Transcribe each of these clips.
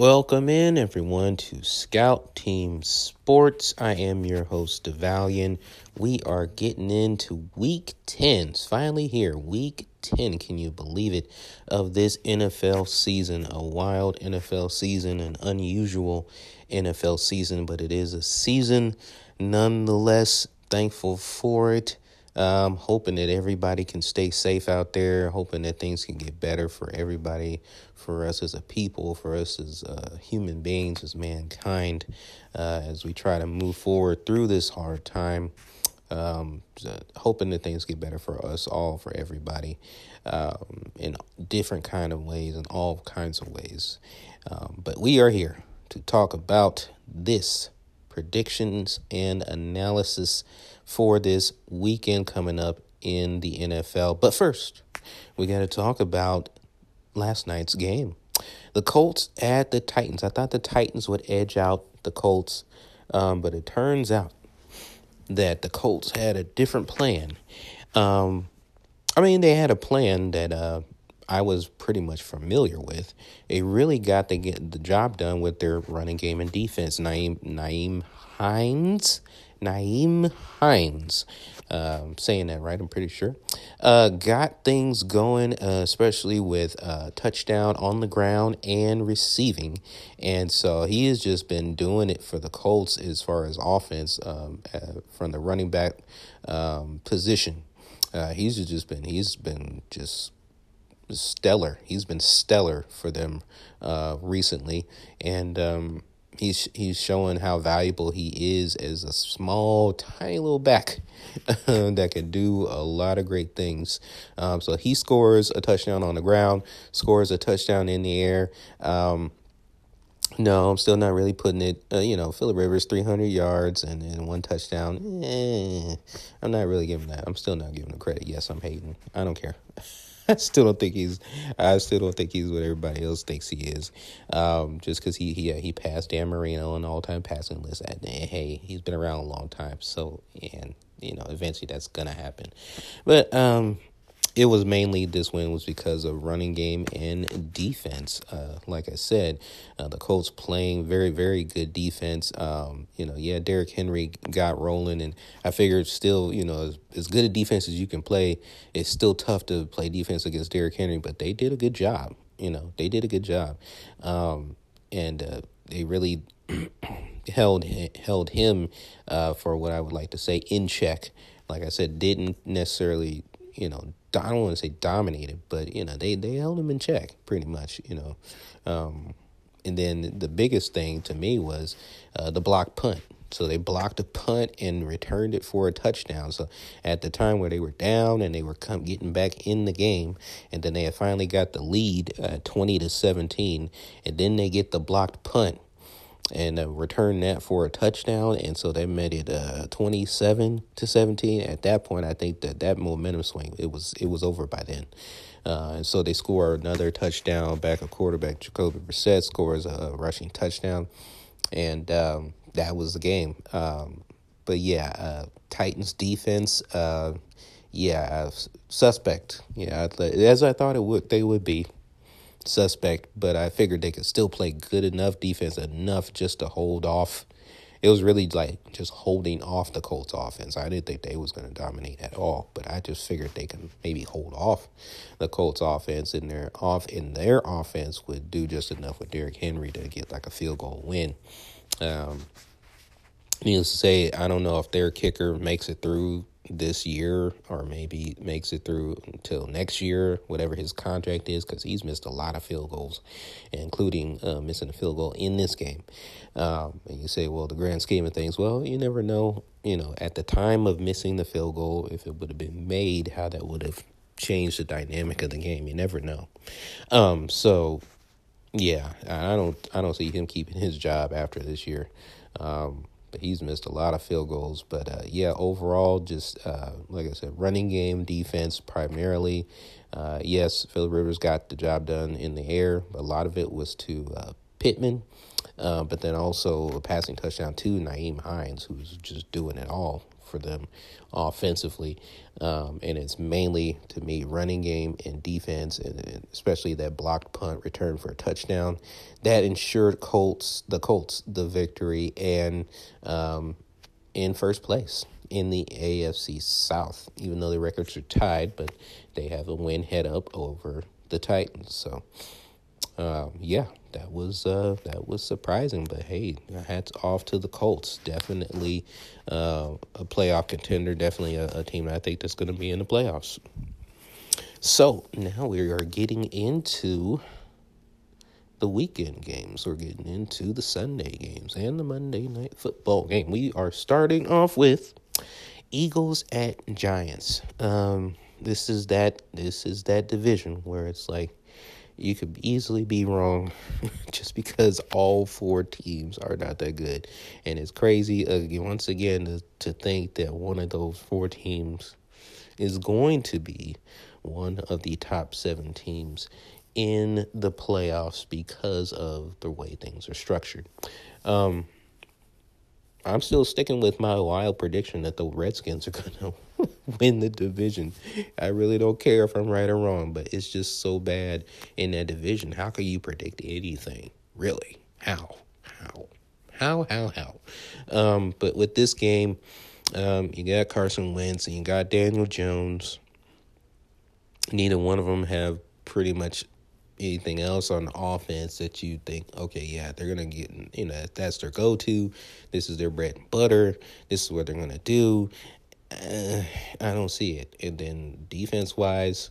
Welcome in everyone to Scout Team Sports. I am your host, DeValian. We are getting into week 10. It's finally here. Week 10, can you believe it, of this NFL season. A wild NFL season, an unusual NFL season, but it is a season nonetheless. Thankful for it. Um, hoping that everybody can stay safe out there, hoping that things can get better for everybody, for us as a people, for us as uh, human beings, as mankind, uh, as we try to move forward through this hard time. Um, hoping that things get better for us all, for everybody, um, in different kind of ways, in all kinds of ways. Um, but we are here to talk about this predictions and analysis for this weekend coming up in the NFL. But first, we got to talk about last night's game. The Colts at the Titans. I thought the Titans would edge out the Colts, um, but it turns out that the Colts had a different plan. Um, I mean, they had a plan that uh, I was pretty much familiar with. They really got get the job done with their running game and defense. Nyheim Nyheim Hines Nyheim Hines. Uh, saying that right, I'm pretty sure. Uh, got things going, uh, especially with uh, touchdown on the ground and receiving. And so he has just been doing it for the Colts as far as offense um, uh, from the running back um, position. Uh, he's just been, he's been just stellar. He's been stellar for them uh, recently. And, um, he's he's showing how valuable he is as a small, tiny little back that can do a lot of great things. Um, so he scores a touchdown on the ground, scores a touchdown in the air. Um, no, I'm still not really putting it. Uh, you know, Philip Rivers, 300 yards and, and one touchdown. Eh, I'm not really giving that. I'm still not giving him credit. Yes, I'm hating. I don't care. I still don't think he's. I still don't think he's what everybody else thinks he is. Um, just because he he he passed Dan Marino on all time passing list. And hey, he's been around a long time, so and you know eventually that's gonna happen. But um, it was mainly this win was because of running game and defense. Uh, like I said, uh, the Colts playing very very good defense. Um, you know, yeah, Derrick Henry got rolling, and I figured still, you know, as, as good a defense as you can play, it's still tough to play defense against Derrick Henry, but they did a good job. You know, they did a good job, um, and uh, they really held held him uh, for what I would like to say in check. Like I said, didn't necessarily you know I don't want to say dominated, but you know they they held him in check pretty much. You know, um, and then the biggest thing to me was uh, the block punt. So they blocked a punt and returned it for a touchdown. So at the time where they were down and they were come getting back in the game, and then they had finally got the lead, uh, twenty to seventeen, and then they get the blocked punt and uh, return that for a touchdown. And so they made it uh, 27 to 17. At that point, I think that that momentum swing it was it was over by then. Uh, and so they score another touchdown. Back a quarterback Jacoby Brissett scores a rushing touchdown, and um, that was the game. Um, but yeah, uh, Titans defense, uh, yeah, suspect. Yeah, as I thought it would they would be suspect, but I figured they could still play good enough defense enough just to hold off. It was really like just holding off the Colts offense. I didn't think they was going to dominate at all, but I just figured they could maybe hold off the Colts offense and their off in their offense would do just enough with Derrick Henry to get like a field goal win. Um, needless to say, I don't know if their kicker makes it through this year or maybe makes it through until next year, whatever his contract is, because he's missed a lot of field goals, including uh, missing a field goal in this game. Um, and you say, well, the grand scheme of things, well, you never know, you know, at the time of missing the field goal, if it would have been made, how that would have changed the dynamic of the game. You never know. Um, so, yeah, I don't, I don't see him keeping his job after this year. Um, but he's missed a lot of field goals. But uh, yeah, overall, just uh, like I said, running game, defense primarily. Uh, yes, Philip Rivers got the job done in the air. A lot of it was to uh, Pittman, uh, but then also a passing touchdown to Nyheim Hines, who's just doing it all for them offensively. Um, and it's mainly, to me, running game and defense, and especially that blocked punt return for a touchdown that ensured Colts the Colts the victory and um, in first place in the AFC South. Even though the records are tied, but they have a win head up over the Titans. So um, yeah, that was uh, that was surprising. But hey, hats off to the Colts. Definitely uh, a playoff contender. Definitely a, a team I think that's going to be in the playoffs. So now we are getting into the weekend games. We're getting into the Sunday games and the Monday night football game. We are starting off with Eagles at Giants. Um, this is that this is that division where it's like you could easily be wrong just because all four teams are not that good. And it's crazy, uh, once again, to, to think that one of those four teams is going to be one of the top seven teams in the playoffs because of the way things are structured. Um, I'm still sticking with my wild prediction that the Redskins are going to win the division. I really don't care if I'm right or wrong, but it's just so bad in that division. How can you predict anything? Really? How? How? How? How? How? Um, but with this game, um, you got Carson Wentz and you got Daniel Jones. Neither one of them have pretty much anything else on offense that you think, okay, yeah, they're gonna get, you know, that's their go-to. This is their bread and butter. This is what they're gonna do. I don't see it. And then defense wise,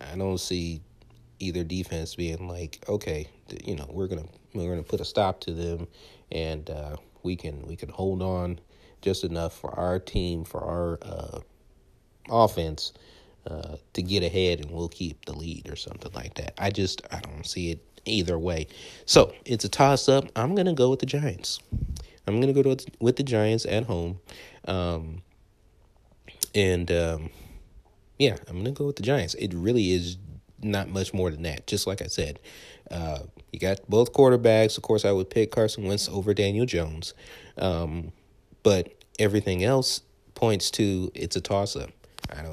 I don't see either defense being like, okay, you know, we're gonna we're gonna put a stop to them, and uh, we can we can hold on just enough for our team for our uh, offense uh, to get ahead, and we'll keep the lead or something like that. I just I don't see it either way. So it's a toss up. I'm gonna go with the Giants. I'm gonna go to, with the Giants at home. Um, and um, yeah, I'm going to go with the Giants. It really is not much more than that. Just like I said, uh, you got both quarterbacks. Of course, I would pick Carson Wentz over Daniel Jones. Um, but everything else points to it's a toss up.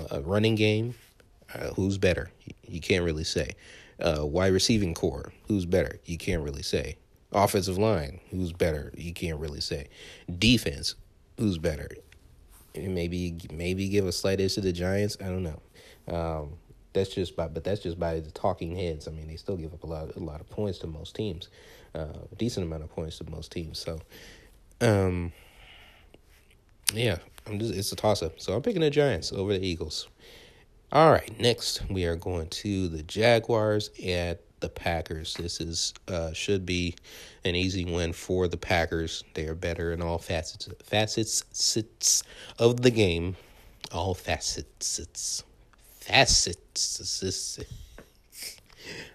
A running game, uh, who's better? You can't really say. Uh, wide receiving core, who's better? You can't really say. Offensive line, who's better? You can't really say. Defense, who's better? Maybe maybe give a slight edge to the Giants. I don't know. Um, that's just by, but that's just by the talking heads. I mean, they still give up a lot, a lot of points to most teams, uh, a decent amount of points to most teams. So, um, yeah, I'm just it's a toss up. So I'm picking the Giants over the Eagles. All right, next we are going to the Jaguars at the Packers. This is uh, should be an easy win for the Packers. They are better in all facets facets of the game. All facets facets.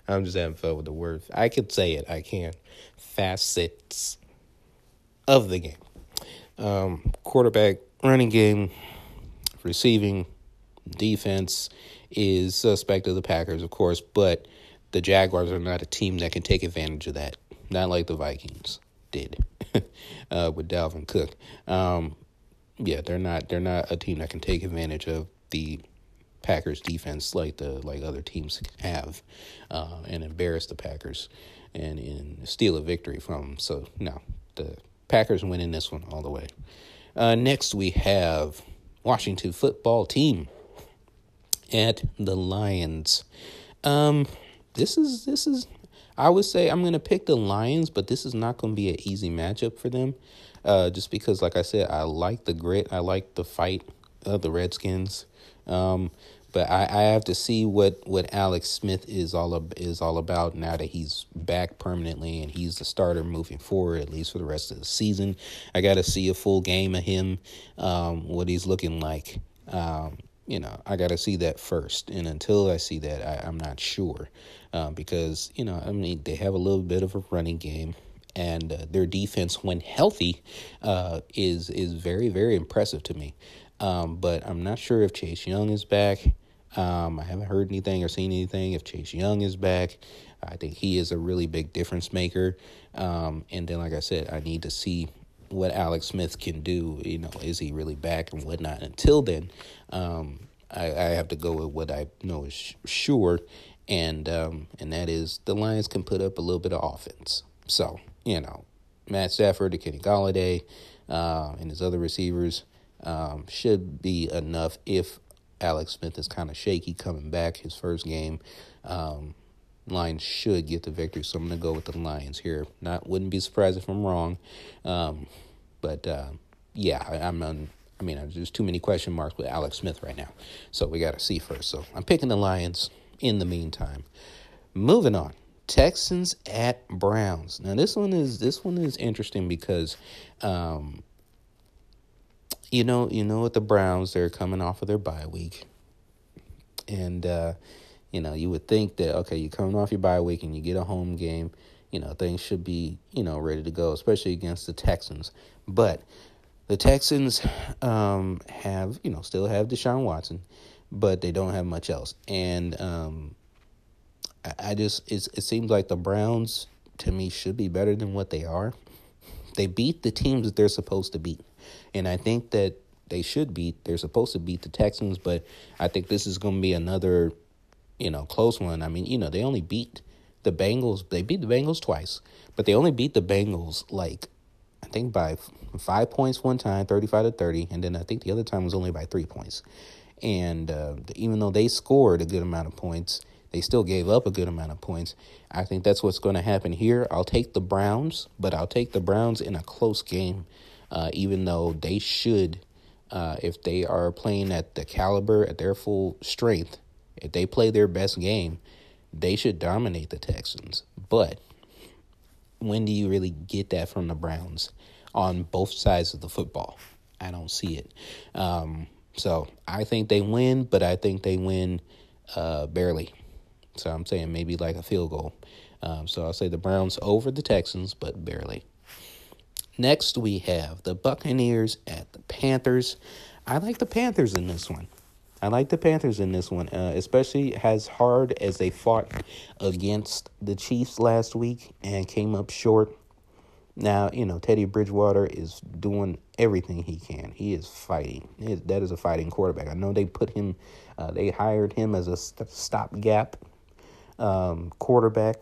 I'm just having fun with the word. I could say it. I can. Facets of the game. Um, quarterback, running game, receiving, defense is suspect of the Packers, of course, but the Jaguars are not a team that can take advantage of that. Not like the Vikings did uh, with Dalvin Cook. Um, yeah, they're not they're not a team that can take advantage of the Packers defense like the like other teams have uh, and embarrass the Packers and, and steal a victory from them. So no, the Packers winning this one all the way. Uh, next we have Washington football team at the Lions. Um, this is this is I would say I'm gonna pick the Lions, but this is not gonna be an easy matchup for them. Uh, just because, like I said, I like the grit, I like the fight of the Redskins. Um, but I, I have to see what, what Alex Smith is all ab- is all about now that he's back permanently and he's the starter moving forward at least for the rest of the season. I got to see a full game of him, um, what he's looking like. Um, you know, I got to see that first. And until I see that, I, am not sure. Uh, because, you know, I mean, they have a little bit of a running game. And uh, their defense, when healthy, uh, is is very, very impressive to me. Um, but I'm not sure if Chase Young is back. Um, I haven't heard anything or seen anything. If Chase Young is back, I think he is a really big difference maker. Um, and then, like I said, I need to see what Alex Smith can do. You know, is he really back and whatnot? Until then, um, I, I, have to go with what I know is sure, and um, and that is the Lions can put up a little bit of offense. So you know, Matt Stafford, to Kenny Golladay, uh, and his other receivers um, should be enough if Alex Smith is kind of shaky coming back his first game. Um, Lions should get the victory, so I'm going to go with the Lions here. Not wouldn't be surprised if I'm wrong, um, but uh, yeah, I, am on. I mean, there's too many question marks with Alex Smith right now, so we got to see first. So I'm picking the Lions. In the meantime, moving on. Texans at Browns. Now this one is this one is interesting because, um, you know, you know, with the Browns, they're coming off of their bye week, and uh, you know, you would think that okay, you're coming off your bye week and you get a home game, you know, things should be you know ready to go, especially against the Texans. But the Texans um, have you know still have Deshaun Watson, but they don't have much else, and um, I just it seems like the Browns to me should be better than what they are. They beat the teams that they're supposed to beat, and I think that they should beat. They're supposed to beat the Texans, but I think this is going to be another, you know, close one. I mean, you know, they only beat the Bengals. They beat the Bengals twice, but they only beat the Bengals like I think by five points one time, thirty-five to thirty, and then I think the other time was only by three points. And uh, even though they scored a good amount of points, they still gave up a good amount of points. I think that's what's going to happen here. I'll take the Browns, but I'll take the Browns in a close game, uh, even though they should, uh, if they are playing at the caliber, at their full strength, if they play their best game, they should dominate the Texans. But when do you really get that from the Browns on both sides of the football? I don't see it. Um, so I think they win, but I think they win uh, barely. So I'm saying maybe like a field goal. Um, so I'll say the Browns over the Texans, but barely. Next, we have the Buccaneers at the Panthers. I like the Panthers in this one. I like the Panthers in this one, uh, especially as hard as they fought against the Chiefs last week and came up short. Now, you know, Teddy Bridgewater is doing everything he can. He is fighting. That is a fighting quarterback. I know they put him, uh, they hired him as a stopgap um, quarterback,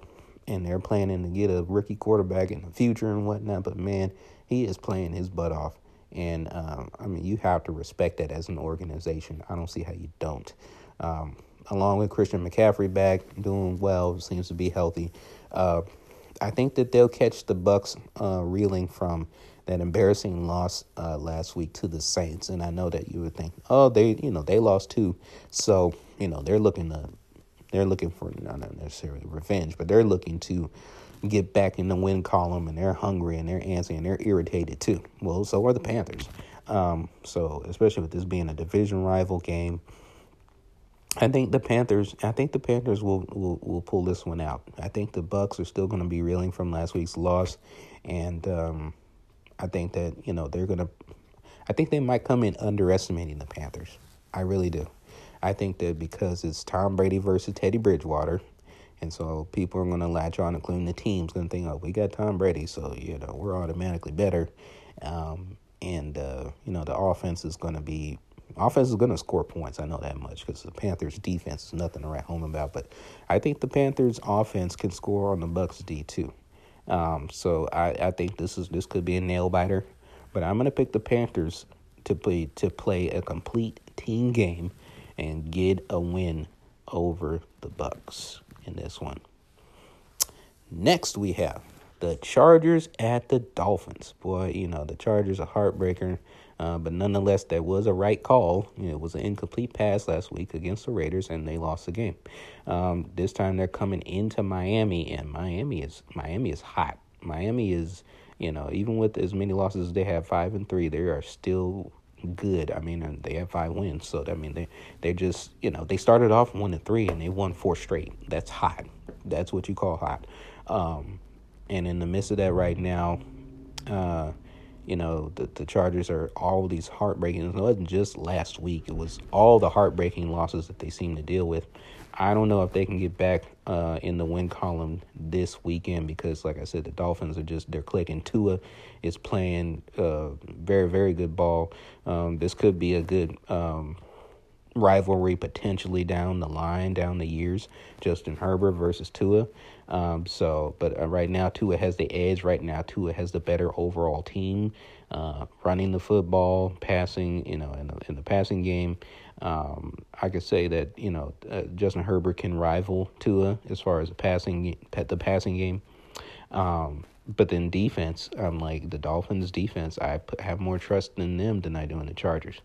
and they're planning to get a rookie quarterback in the future and whatnot. But man, he is playing his butt off, and um, I mean, you have to respect that as an organization. I don't see how you don't. Um, along with Christian McCaffrey back, doing well, seems to be healthy. Uh, I think that they'll catch the Bucs uh, reeling from that embarrassing loss uh, last week to the Saints, and I know that you would think, oh, they, you know, they lost too, so you know they're looking to they're looking for not necessarily revenge, but they're looking to get back in the win column, and they're hungry and they're antsy and they're irritated too. Well, so are the Panthers. Um, so especially with this being a division rival game, I think the Panthers. I think the Panthers will will will pull this one out. I think the Bucs are still going to be reeling from last week's loss, and um, I think that you know they're going to. I think they might come in underestimating the Panthers. I really do. I think that because it's Tom Brady versus Teddy Bridgewater, and so people are going to latch on, including the team's going to think, oh, we got Tom Brady, so, you know, we're automatically better. Um, and, uh, you know, the offense is going to be, offense is going to score points. I know that much because the Panthers' defense is nothing to write home about. But I think the Panthers' offense can score on the Bucs' D, too. Um, so I, I think this is this could be a nail biter, but I'm gonna pick the Panthers to play to play a complete team game and get a win over the Bucs in this one. Next, we have the Chargers at the Dolphins. Boy, you know the Chargers are heartbreaker, uh, but nonetheless, that was a right call. You know, it was an incomplete pass last week against the Raiders, and they lost the game. Um, this time, they're coming into Miami, and Miami is Miami is hot. Miami is, you know, even with as many losses as they have, five and three, they are still good. I mean, they have five wins, so I mean they they just you know they started off one and three and they won four straight. That's hot. That's what you call hot. Um, and in the midst of that right now, uh, you know, the, the Chargers are all these heartbreaking. It wasn't just last week, it was all the heartbreaking losses that they seem to deal with. I don't know if they can get back uh, in the win column this weekend because, like I said, the Dolphins are just they're clicking. Tua is playing uh, very very good ball. Um, this could be a good um, rivalry potentially down the line, down the years. Justin Herbert versus Tua. Um, so, but uh, right now Tua has the edge. Right now Tua has the better overall team. Uh, running the football, passing, you know, in the, in the passing game. Um, I could say that you know uh, Justin Herbert can rival Tua as far as the passing the passing game. Um, but then defense, I'm like the Dolphins' defense. I have more trust in them than I do in the Chargers.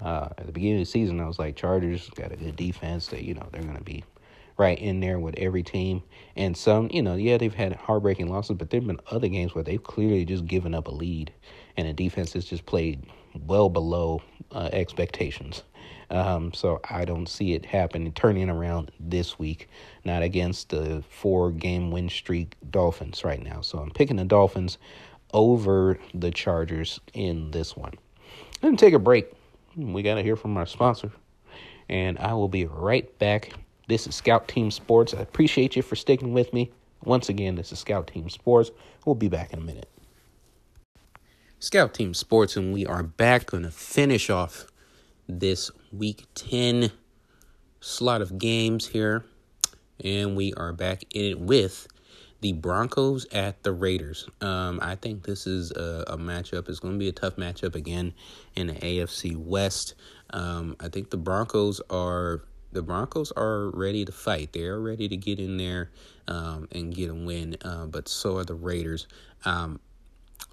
Uh, at the beginning of the season, I was like, Chargers got a good defense. That you know they're going to be right in there with every team. And some, you know, yeah, they've had heartbreaking losses, but there've been other games where they've clearly just given up a lead, and the defense has just played well below uh, expectations. Um, so I don't see it happening, turning around this week, not against the four game win streak Dolphins right now. So I'm picking the Dolphins over the Chargers in this one. Then take a break. We got to hear from our sponsor. And I will be right back. This is Scout Team Sports. I appreciate you for sticking with me. Once again, this is Scout Team Sports. We'll be back in a minute. Scout Team Sports, and we are back. Going to finish off this week 10 slot of games here. And we are back in it with the Broncos at the Raiders. Um, I think this is a, a matchup. It's going to be a tough matchup again in the AFC West. Um, I think the Broncos are the Broncos are ready to fight. They are ready to get in there um, and get a win. Uh, but so are the Raiders. Um,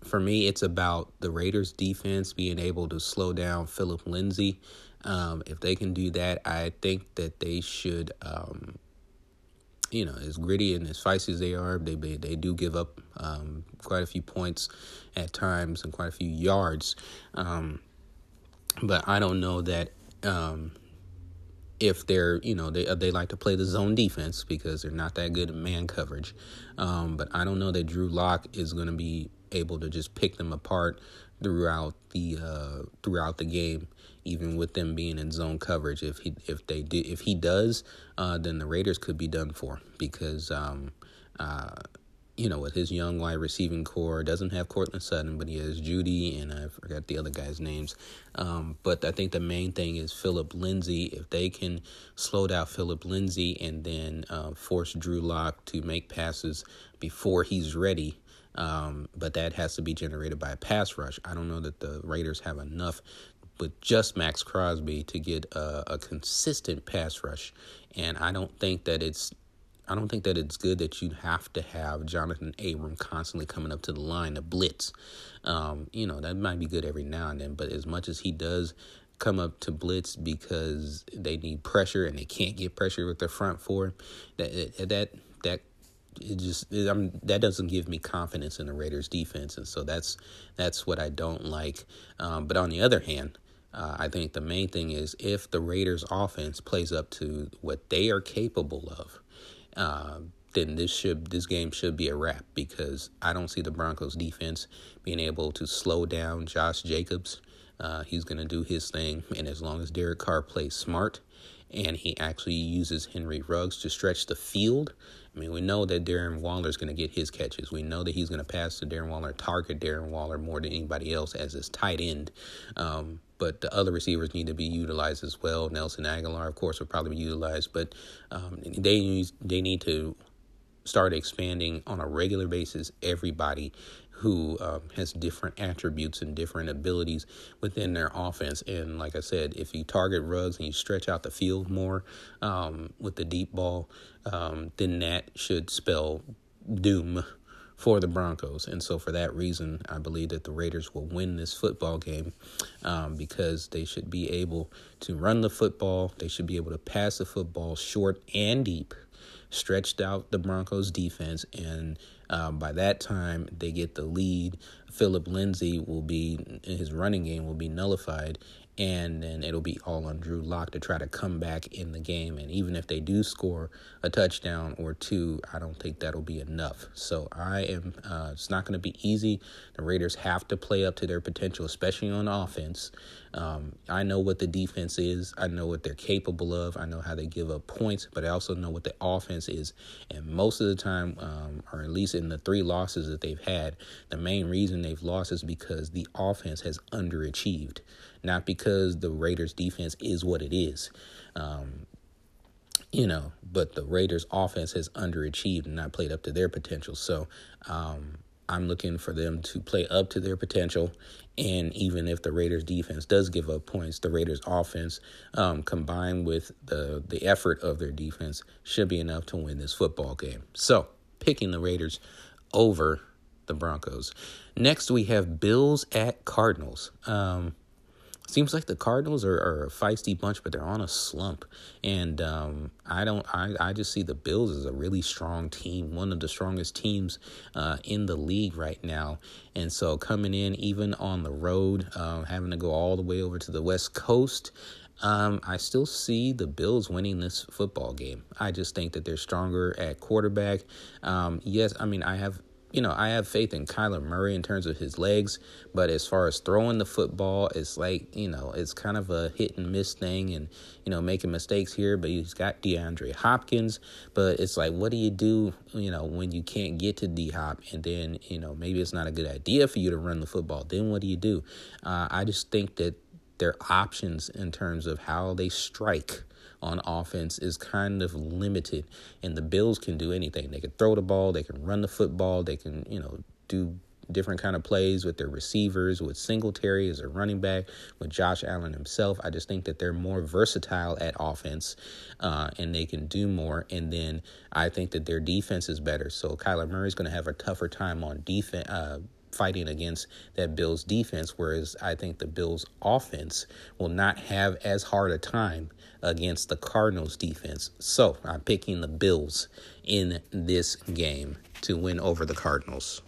for me, it's about the Raiders' defense being able to slow down Phillip Lindsay. Um, if they can do that, I think that they should. Um, you know, as gritty and as feisty as they are, they they do give up um, quite a few points at times and quite a few yards. Um, but I don't know that um, if they're you know they they like to play the zone defense because they're not that good at man coverage. Um, but I don't know that Drew Lock is going to be able to just pick them apart throughout the uh, throughout the game, even with them being in zone coverage. If he if they do if he does, uh, then the Raiders could be done for because um, uh, you know with his young wide receiving core doesn't have Courtland Sutton, but he has Jeudy and I forgot the other guys' names. Um, but I think the main thing is Phillip Lindsay. If they can slow down Phillip Lindsay and then uh, force Drew Lock to make passes before he's ready um, but that has to be generated by a pass rush. I don't know that the Raiders have enough with just Maxx Crosby to get a, a consistent pass rush, and I don't think that it's I don't think that it's good that you have to have Johnathan Abram constantly coming up to the line to blitz. Um, you know, that might be good every now and then, but as much as he does come up to blitz because they need pressure and they can't get pressure with their front four, that that that it just it, I'm, that doesn't give me confidence in the Raiders defense, and so that's that's what I don't like. Um, but on the other hand, uh, I think the main thing is if the Raiders offense plays up to what they are capable of, uh, then this should this game should be a wrap because I don't see the Broncos defense being able to slow down Josh Jacobs. Uh, he's going to do his thing, and as long as Derek Carr plays smart and he actually uses Henry Ruggs to stretch the field, I mean, we know that Darren Waller is going to get his catches. We know that he's going to pass to Darren Waller, target Darren Waller more than anybody else as his tight end. Um, but the other receivers need to be utilized as well. Nelson Agholor, of course, will probably be utilized, but um, they they need to start expanding on a regular basis everybody who um, has different attributes and different abilities within their offense. And like I said, if you target Ruggs and you stretch out the field more um, with the deep ball, um, then that should spell doom for the Broncos. And so, for that reason, I believe that the Raiders will win this football game um, because they should be able to run the football, they should be able to pass the football short and deep stretched out the Broncos defense, and um, by that time they get the lead. Phillip Lindsay will be his running game will be nullified, and then it'll be all on Drew Lock to try to come back in the game. And even if they do score a touchdown or two, I don't think that'll be enough. So I am. Uh, it's not going to be easy. The Raiders have to play up to their potential, especially on offense. Um, I know what the defense is. I know what they're capable of. I know how they give up points, but I also know what the offense is. And most of the time, um, or at least in the three losses that they've had, the main reason they've lost is because the offense has underachieved, not because the Raiders' defense is what it is. Um, you know, but the Raiders' offense has underachieved and not played up to their potential. So, um, I'm looking for them to play up to their potential. And even if the Raiders defense does give up points, the Raiders offense, um, combined with the, the effort of their defense, should be enough to win this football game. So, picking the Raiders over the Broncos. Next, we have Bills at Cardinals. Um, seems like the Cardinals are, are, a feisty bunch, but they're on a slump. And um, I don't. I, I just see the Bills as a really strong team, one of the strongest teams uh, in the league right now. And so coming in, even on the road, uh, having to go all the way over to the West Coast. Um, I still see the Bills winning this football game. I just think that they're stronger at quarterback. Um, yes, I mean I have you know, I have faith in Kyler Murray in terms of his legs, but as far as throwing the football, it's like, you know, it's kind of a hit and miss thing and, you know, making mistakes here, but he's got DeAndre Hopkins, but it's like, what do you do, you know, when you can't get to D Hop and then, you know, maybe it's not a good idea for you to run the football. Then what do you do? Uh, I just think that their options in terms of how they strike on offense is kind of limited, and the Bills can do anything. They can throw the ball, they can run the football, they can you know do different kind of plays with their receivers, with Singletary as a running back, with Josh Allen himself. I just think that they're more versatile at offense, uh, and they can do more. And then I think that their defense is better. So Kyler Murray is going to have a tougher time on defense. Uh, fighting against that Bills defense, whereas I think the Bills offense will not have as hard a time against the Cardinals defense. So I'm picking the Bills in this game to win over the Cardinals.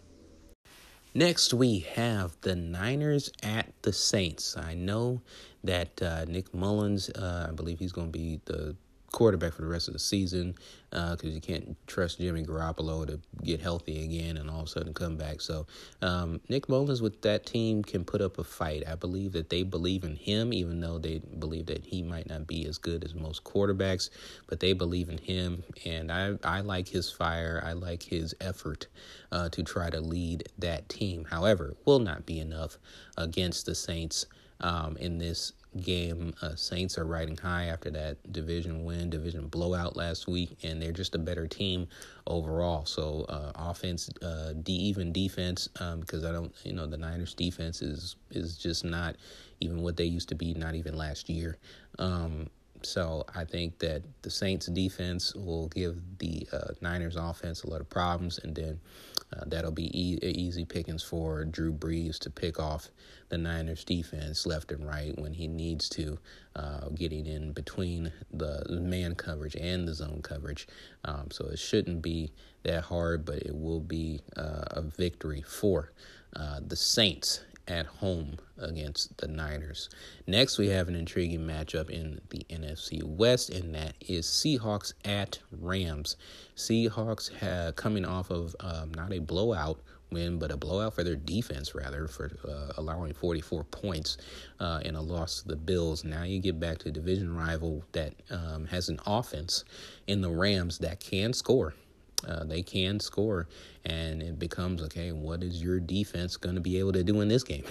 Next, we have the Niners at the Saints. I know that uh, Nick Mullens, uh, I believe he's going to be the quarterback for the rest of the season because uh, you can't trust Jimmy Garoppolo to get healthy again and all of a sudden come back. So um, Nick Mullens with that team can put up a fight. I believe that they believe in him, even though they believe that he might not be as good as most quarterbacks, but they believe in him, and I I like his fire. I like his effort uh, to try to lead that team. However, will not be enough against the Saints um, in this game. Uh, Saints are riding high after that division win, division blowout last week, and they're just a better team overall. So uh, offense, uh, even defense, because um, I don't, you know, the Niners defense is is just not even what they used to be, not even last year. Um, so I think that the Saints defense will give the uh, Niners offense a lot of problems, and then uh, that'll be e- easy pickings for Drew Brees to pick off the Niners defense left and right when he needs to, uh, getting in between the man coverage and the zone coverage. Um, so it shouldn't be that hard, but it will be uh, a victory for uh, the Saints at home against the Niners. Next, we have an intriguing matchup in the NFC West, and that is Seahawks at Rams. Seahawks have, coming off of um, not a blowout win, but a blowout for their defense, rather, for uh, allowing 44 points uh, in a loss to the Bills. Now you get back to a division rival that um, has an offense in the Rams that can score. Uh, they can score, and it becomes okay. What is your defense going to be able to do in this game?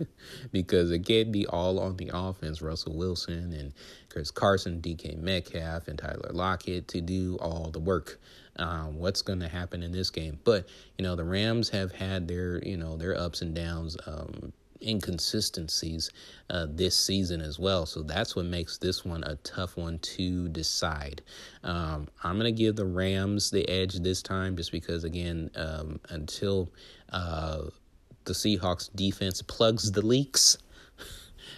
because it can't be all on the offense. Russell Wilson and Chris Carson, DK Metcalf, and Tyler Lockett to do all the work. Um, what's going to happen in this game? But you know, the Rams have had their you know their ups and downs. Um, inconsistencies uh, this season as well. So that's what makes this one a tough one to decide. Um, I'm going to give the Rams the edge this time just because, again, um, until uh, the Seahawks defense plugs the leaks.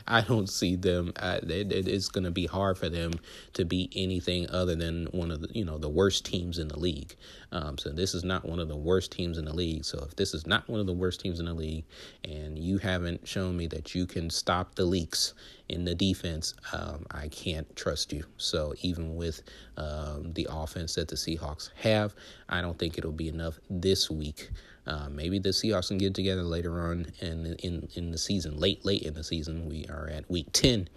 I don't see them. Uh, it, it's going to be hard for them to beat anything other than one of the you know the worst teams in the league. Um, so this is not one of the worst teams in the league. So if this is not one of the worst teams in the league, and you haven't shown me that you can stop the leaks in the defense, um, I can't trust you. So even with um, the offense that the Seahawks have, I don't think it'll be enough this week. Uh, maybe the Seahawks can get together later on in, in in the season, late late in the season. We are at week ten,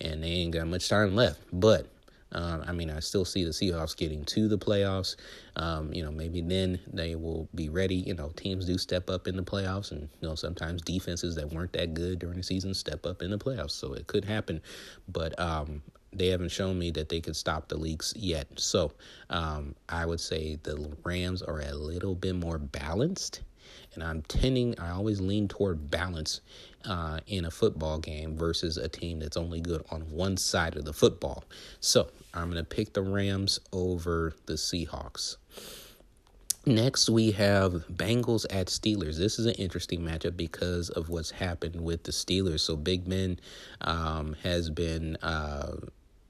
and they ain't got much time left. But um, I mean, I still see the Seahawks getting to the playoffs. Um, you know, maybe then they will be ready. You know, teams do step up in the playoffs, and you know sometimes defenses that weren't that good during the season step up in the playoffs. So it could happen, but um, they haven't shown me that they could stop the leaks yet. So um, I would say the Rams are a little bit more balanced and I'm tending, I always lean toward balance uh, in a football game versus a team that's only good on one side of the football. So I'm going to pick the Rams over the Seahawks. Next, we have Bengals at Steelers. This is an interesting matchup because of what's happened with the Steelers. So, Big Ben um, has been uh,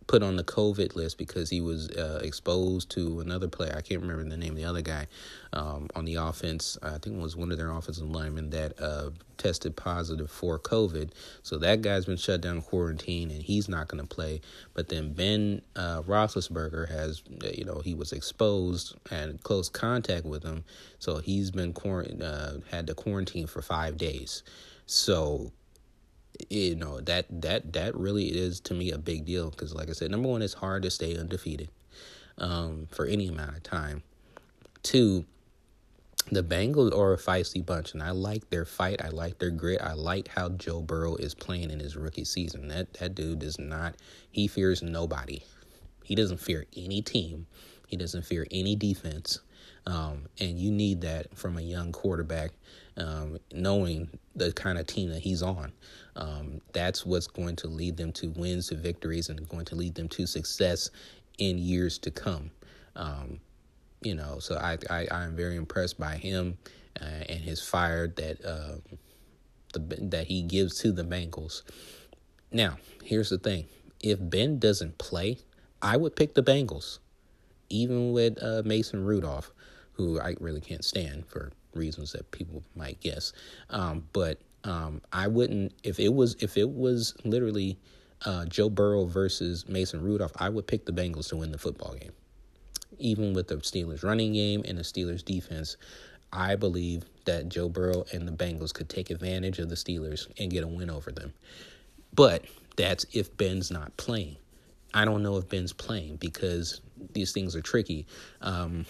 put on the COVID list because he was uh, exposed to another player. I can't remember the name of the other guy um, on the offense. I think it was one of their offensive linemen that uh, tested positive for COVID. So that guy's been shut down quarantine and he's not going to play. But then Ben uh, Roethlisberger has, you know, he was exposed and close contact with him. So he's been quarant- uh, had to quarantine for five days. So you know that that that really is to me a big deal because like i said number one it's hard to stay undefeated um, for any amount of time two the Bengals are a feisty bunch, and I like their fight. I like their grit. I like how Joe Burrow is playing in his rookie season. That that dude does not. He fears nobody. He doesn't fear any team. He doesn't fear any defense. Um, and you need that from a young quarterback, um, knowing the kind of team that he's on. Um, that's what's going to lead them to wins, to victories, and going to lead them to success in years to come. Um, you know, so I, I I'm very impressed by him uh, and his fire that uh, the that he gives to the Bengals. Now, here's the thing: if Ben doesn't play, I would pick the Bengals, even with uh, Mason Rudolph who I really can't stand for reasons that people might guess. Um, but um, I wouldn't if it was if it was literally uh, Joe Burrow versus Mason Rudolph, I would pick the Bengals to win the football game. Even with the Steelers running game and the Steelers defense, I believe that Joe Burrow and the Bengals could take advantage of the Steelers and get a win over them. But that's if Ben's not playing. I don't know if Ben's playing because these things are tricky. Um,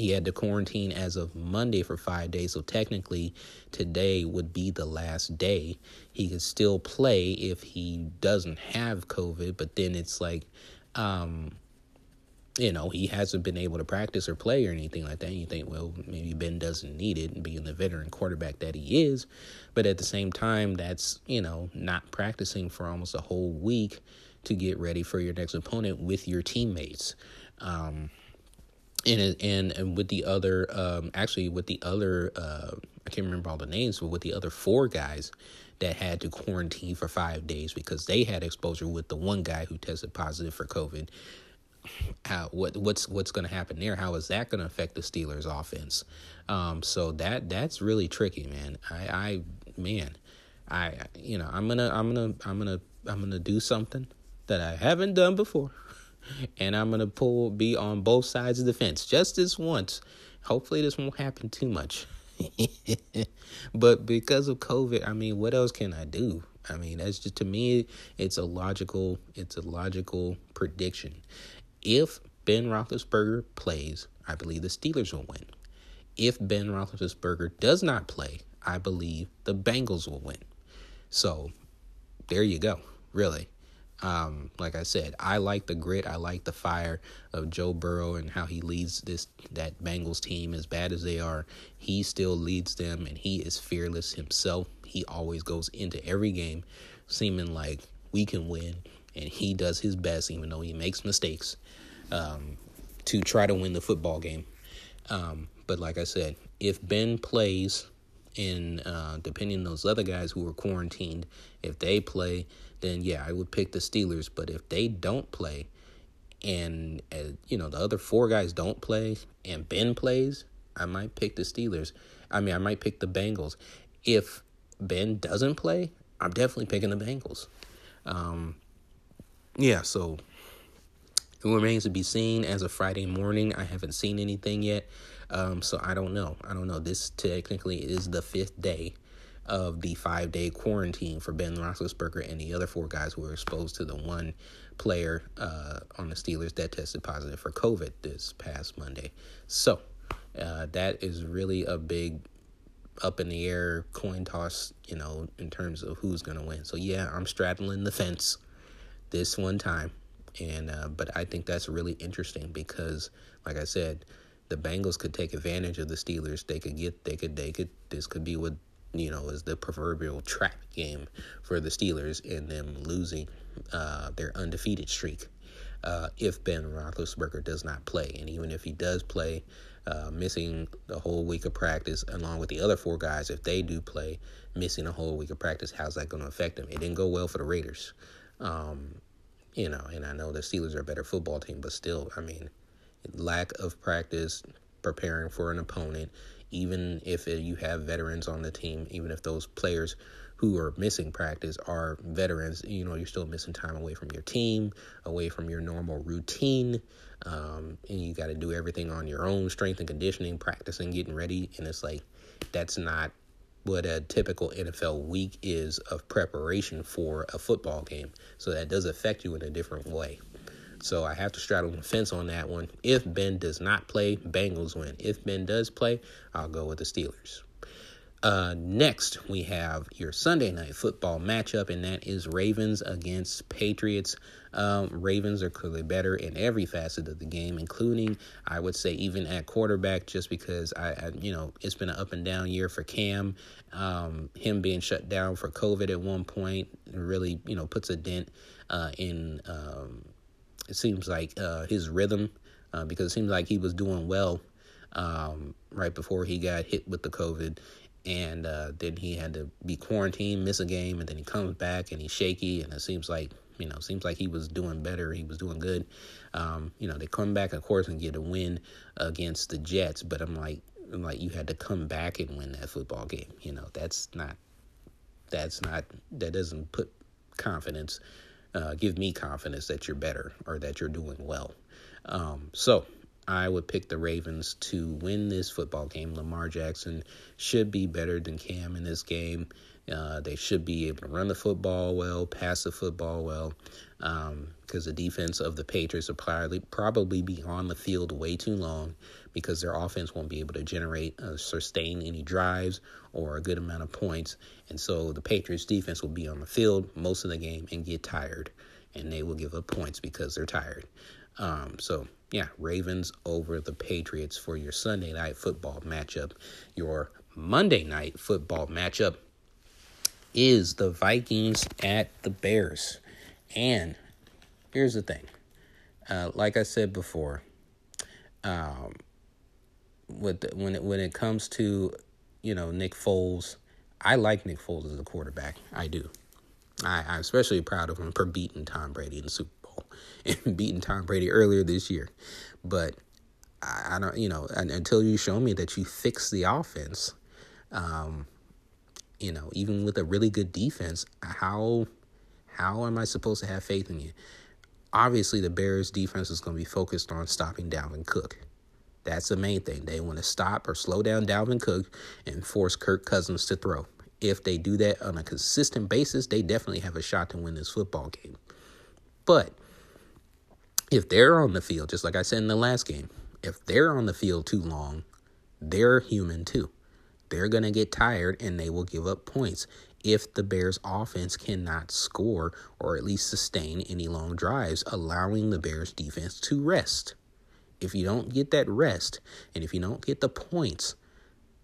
he had to quarantine as of Monday for five days. So technically, today would be the last day. He could still play if he doesn't have COVID, but then it's like, um, you know, he hasn't been able to practice or play or anything like that. And you think, well, maybe Ben doesn't need it, being the veteran quarterback that he is. But at the same time, that's, you know, not practicing for almost a whole week to get ready for your next opponent with your teammates. Um, and and and with the other um actually with the other uh I can't remember all the names but with the other four guys that had to quarantine for 5 days because they had exposure with the one guy who tested positive for covid. How what what's what's going to happen there? How is that going to affect the Steelers offense? Um so that that's really tricky man. I I man I you know I'm to I'm to I'm to I'm to do something that I haven't done before and I'm gonna pull be on both sides of the fence just this once. Hopefully, this won't happen too much. but because of COVID, I mean, what else can I do? I mean, that's just to me, it's a logical, it's a logical prediction. If Ben Roethlisberger plays, I believe the Steelers will win. If Ben Roethlisberger does not play, I believe the Bengals will win. So, there you go. Really, um, like I said, I like the grit. I like the fire of Joe Burrow and how he leads this that Bengals team. As bad as they are, he still leads them, and he is fearless himself. He always goes into every game seeming like we can win, and he does his best, even though he makes mistakes, um, to try to win the football game. Um, but like I said, if Ben plays, and uh, depending on those other guys who are quarantined, if they play then yeah, I would pick the Steelers. But if they don't play, and uh, you know the other four guys don't play, and Ben plays, I might pick the Steelers. I mean, I might pick the Bengals. If Ben doesn't play, I'm definitely picking the Bengals. Um, yeah, so it remains to be seen as of Friday morning. I haven't seen anything yet. Um, so I don't know. I don't know. This technically is the fifth day of the five day quarantine for Ben Roethlisberger and the other four guys who were exposed to the one player uh, on the Steelers that tested positive for COVID this past Monday. So uh, that is really a big up in the air coin toss, you know, in terms of who's going to win. So yeah, I'm straddling the fence this one time. And uh, but I think that's really interesting because, like I said, the Bengals could take advantage of the Steelers. They could get, they could, they could. This could be what you know is the proverbial trap game for the Steelers and them losing uh, their undefeated streak. Uh, if Ben Roethlisberger does not play, and even if he does play, uh, missing the whole week of practice, along with the other four guys, if they do play, missing a whole week of practice, how's that going to affect them? It didn't go well for the Raiders. Um, you know, and I know the Steelers are a better football team, but still, I mean, lack of practice preparing for an opponent, even if you have veterans on the team, even if those players who are missing practice are veterans, you know, you're still missing time away from your team, away from your normal routine. Um, and you got to do everything on your own strength and conditioning, practicing, getting ready. And it's like, that's not what a typical NFL week is of preparation for a football game. So that does affect you in a different way. So I have to straddle the fence on that one. If Ben does not play, Bengals win. If Ben does play, I'll go with the Steelers. Uh, next, we have your Sunday night football matchup, and that is Ravens against Patriots. Um, Ravens are clearly better in every facet of the game, including, I would say, even at quarterback, just because I, I you know, it's been an up and down year for Cam. Um, him being shut down for COVID at one point really, you know, puts a dent uh, in. Um, it seems like uh, his rhythm, uh, because it seems like he was doing well um, right before he got hit with the COVID and uh, then he had to be quarantined, miss a game, and then he comes back and he's shaky, and it seems like you know seems like he was doing better, he was doing good. Um, you know, they come back, of course, and get a win against the Jets, but I'm like, I'm like you had to come back and win that football game. You know, that's not, that's not, that doesn't put confidence, uh, give me confidence that you're better or that you're doing well. Um, so I would pick the Ravens to win this football game. Lamar Jackson should be better than Cam in this game. Uh, they should be able to run the football well, pass the football well, because um, the defense of the Patriots will probably probably be on the field way too long because their offense won't be able to generate, uh, sustain any drives or a good amount of points, and so the Patriots defense will be on the field most of the game and get tired, and they will give up points because they're tired. Um, so yeah, Ravens over the Patriots for your Sunday night football matchup. Your Monday night football matchup is the Vikings at the Bears. And here's the thing. Uh, like I said before, um, with the, when it when it comes to you know Nick Foles, I like Nick Foles as a quarterback. I do. I, I'm especially proud of him for beating Tom Brady in the Super Bowl and beating Tom Brady earlier this year. But I, I don't, you know, until you show me that you fix the offense, um, you know, even with a really good defense, how how am I supposed to have faith in you? Obviously, the Bears' defense is going to be focused on stopping Dalvin Cook. That's the main thing. They want to stop or slow down Dalvin Cook and force Kirk Cousins to throw. If they do that on a consistent basis, they definitely have a shot to win this football game. But if they're on the field, just like I said in the last game, if they're on the field too long, they're human too. They're going to get tired and they will give up points if the Bears' offense cannot score or at least sustain any long drives, allowing the Bears' defense to rest. If you don't get that rest and if you don't get the points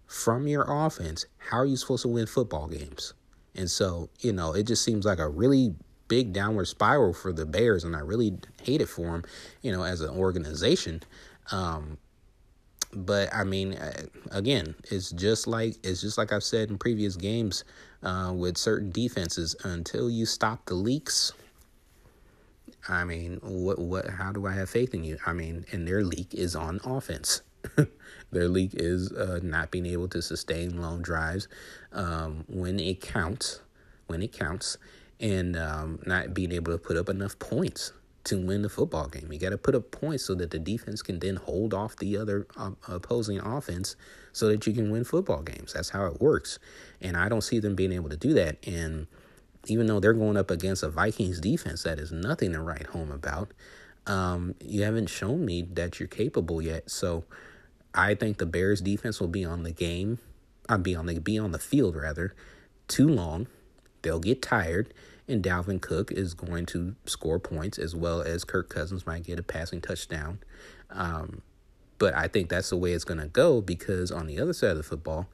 from your offense, how are you supposed to win football games? And so, you know, it just seems like a really big downward spiral for the Bears, and I really hate it for them, you know, as an organization. Um, but I mean, uh, again, it's just like it's just like I've said in previous games uh, with certain defenses. Until you stop the leaks, I mean, what what? How do I have faith in you? I mean, and their leak is on offense. their leak is uh, not being able to sustain long drives um, when it counts. When it counts, and um, not being able to put up enough points to win the football game. You got to put up points so that the defense can then hold off the other uh, opposing offense so that you can win football games. That's how it works. And I don't see them being able to do that. And even though they're going up against a Vikings defense that is nothing to write home about, um, you haven't shown me that you're capable yet. So I think the Bears defense will be on the game. I'll uh, be on the be on the field rather too long. They'll get tired and Dalvin Cook is going to score points as well as Kirk Cousins might get a passing touchdown. Um, but I think that's the way it's going to go because on the other side of the football,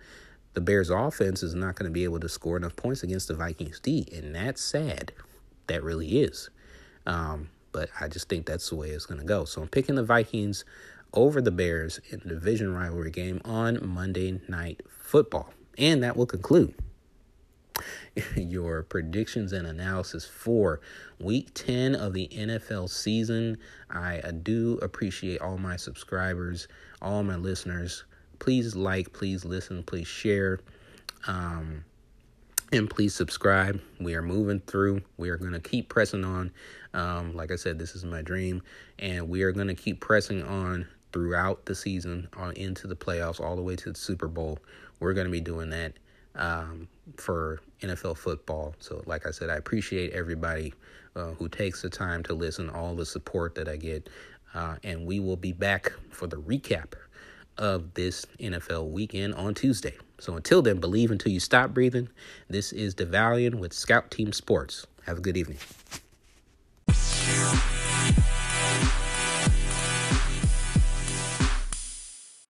the Bears' offense is not going to be able to score enough points against the Vikings D, and that's sad. That really is. Um, but I just think that's the way it's going to go. So I'm picking the Vikings over the Bears in the division rivalry game on Monday Night Football. And that will conclude your predictions and analysis for week 10 of the NFL season. I do appreciate all my subscribers, all my listeners. Please like, please listen, please share. Um, and please subscribe. We are moving through. We are going to keep pressing on. Um, like I said, this is my dream, and we are going to keep pressing on throughout the season on into the playoffs, all the way to the Super Bowl. We're going to be doing that um, for NFL football. So, like I said, I appreciate everybody uh, who takes the time to listen, all the support that I get. Uh, and we will be back for the recap of this NFL weekend on Tuesday. So, until then, believe until you stop breathing. This is DeValian with Scout Team Sports. Have a good evening.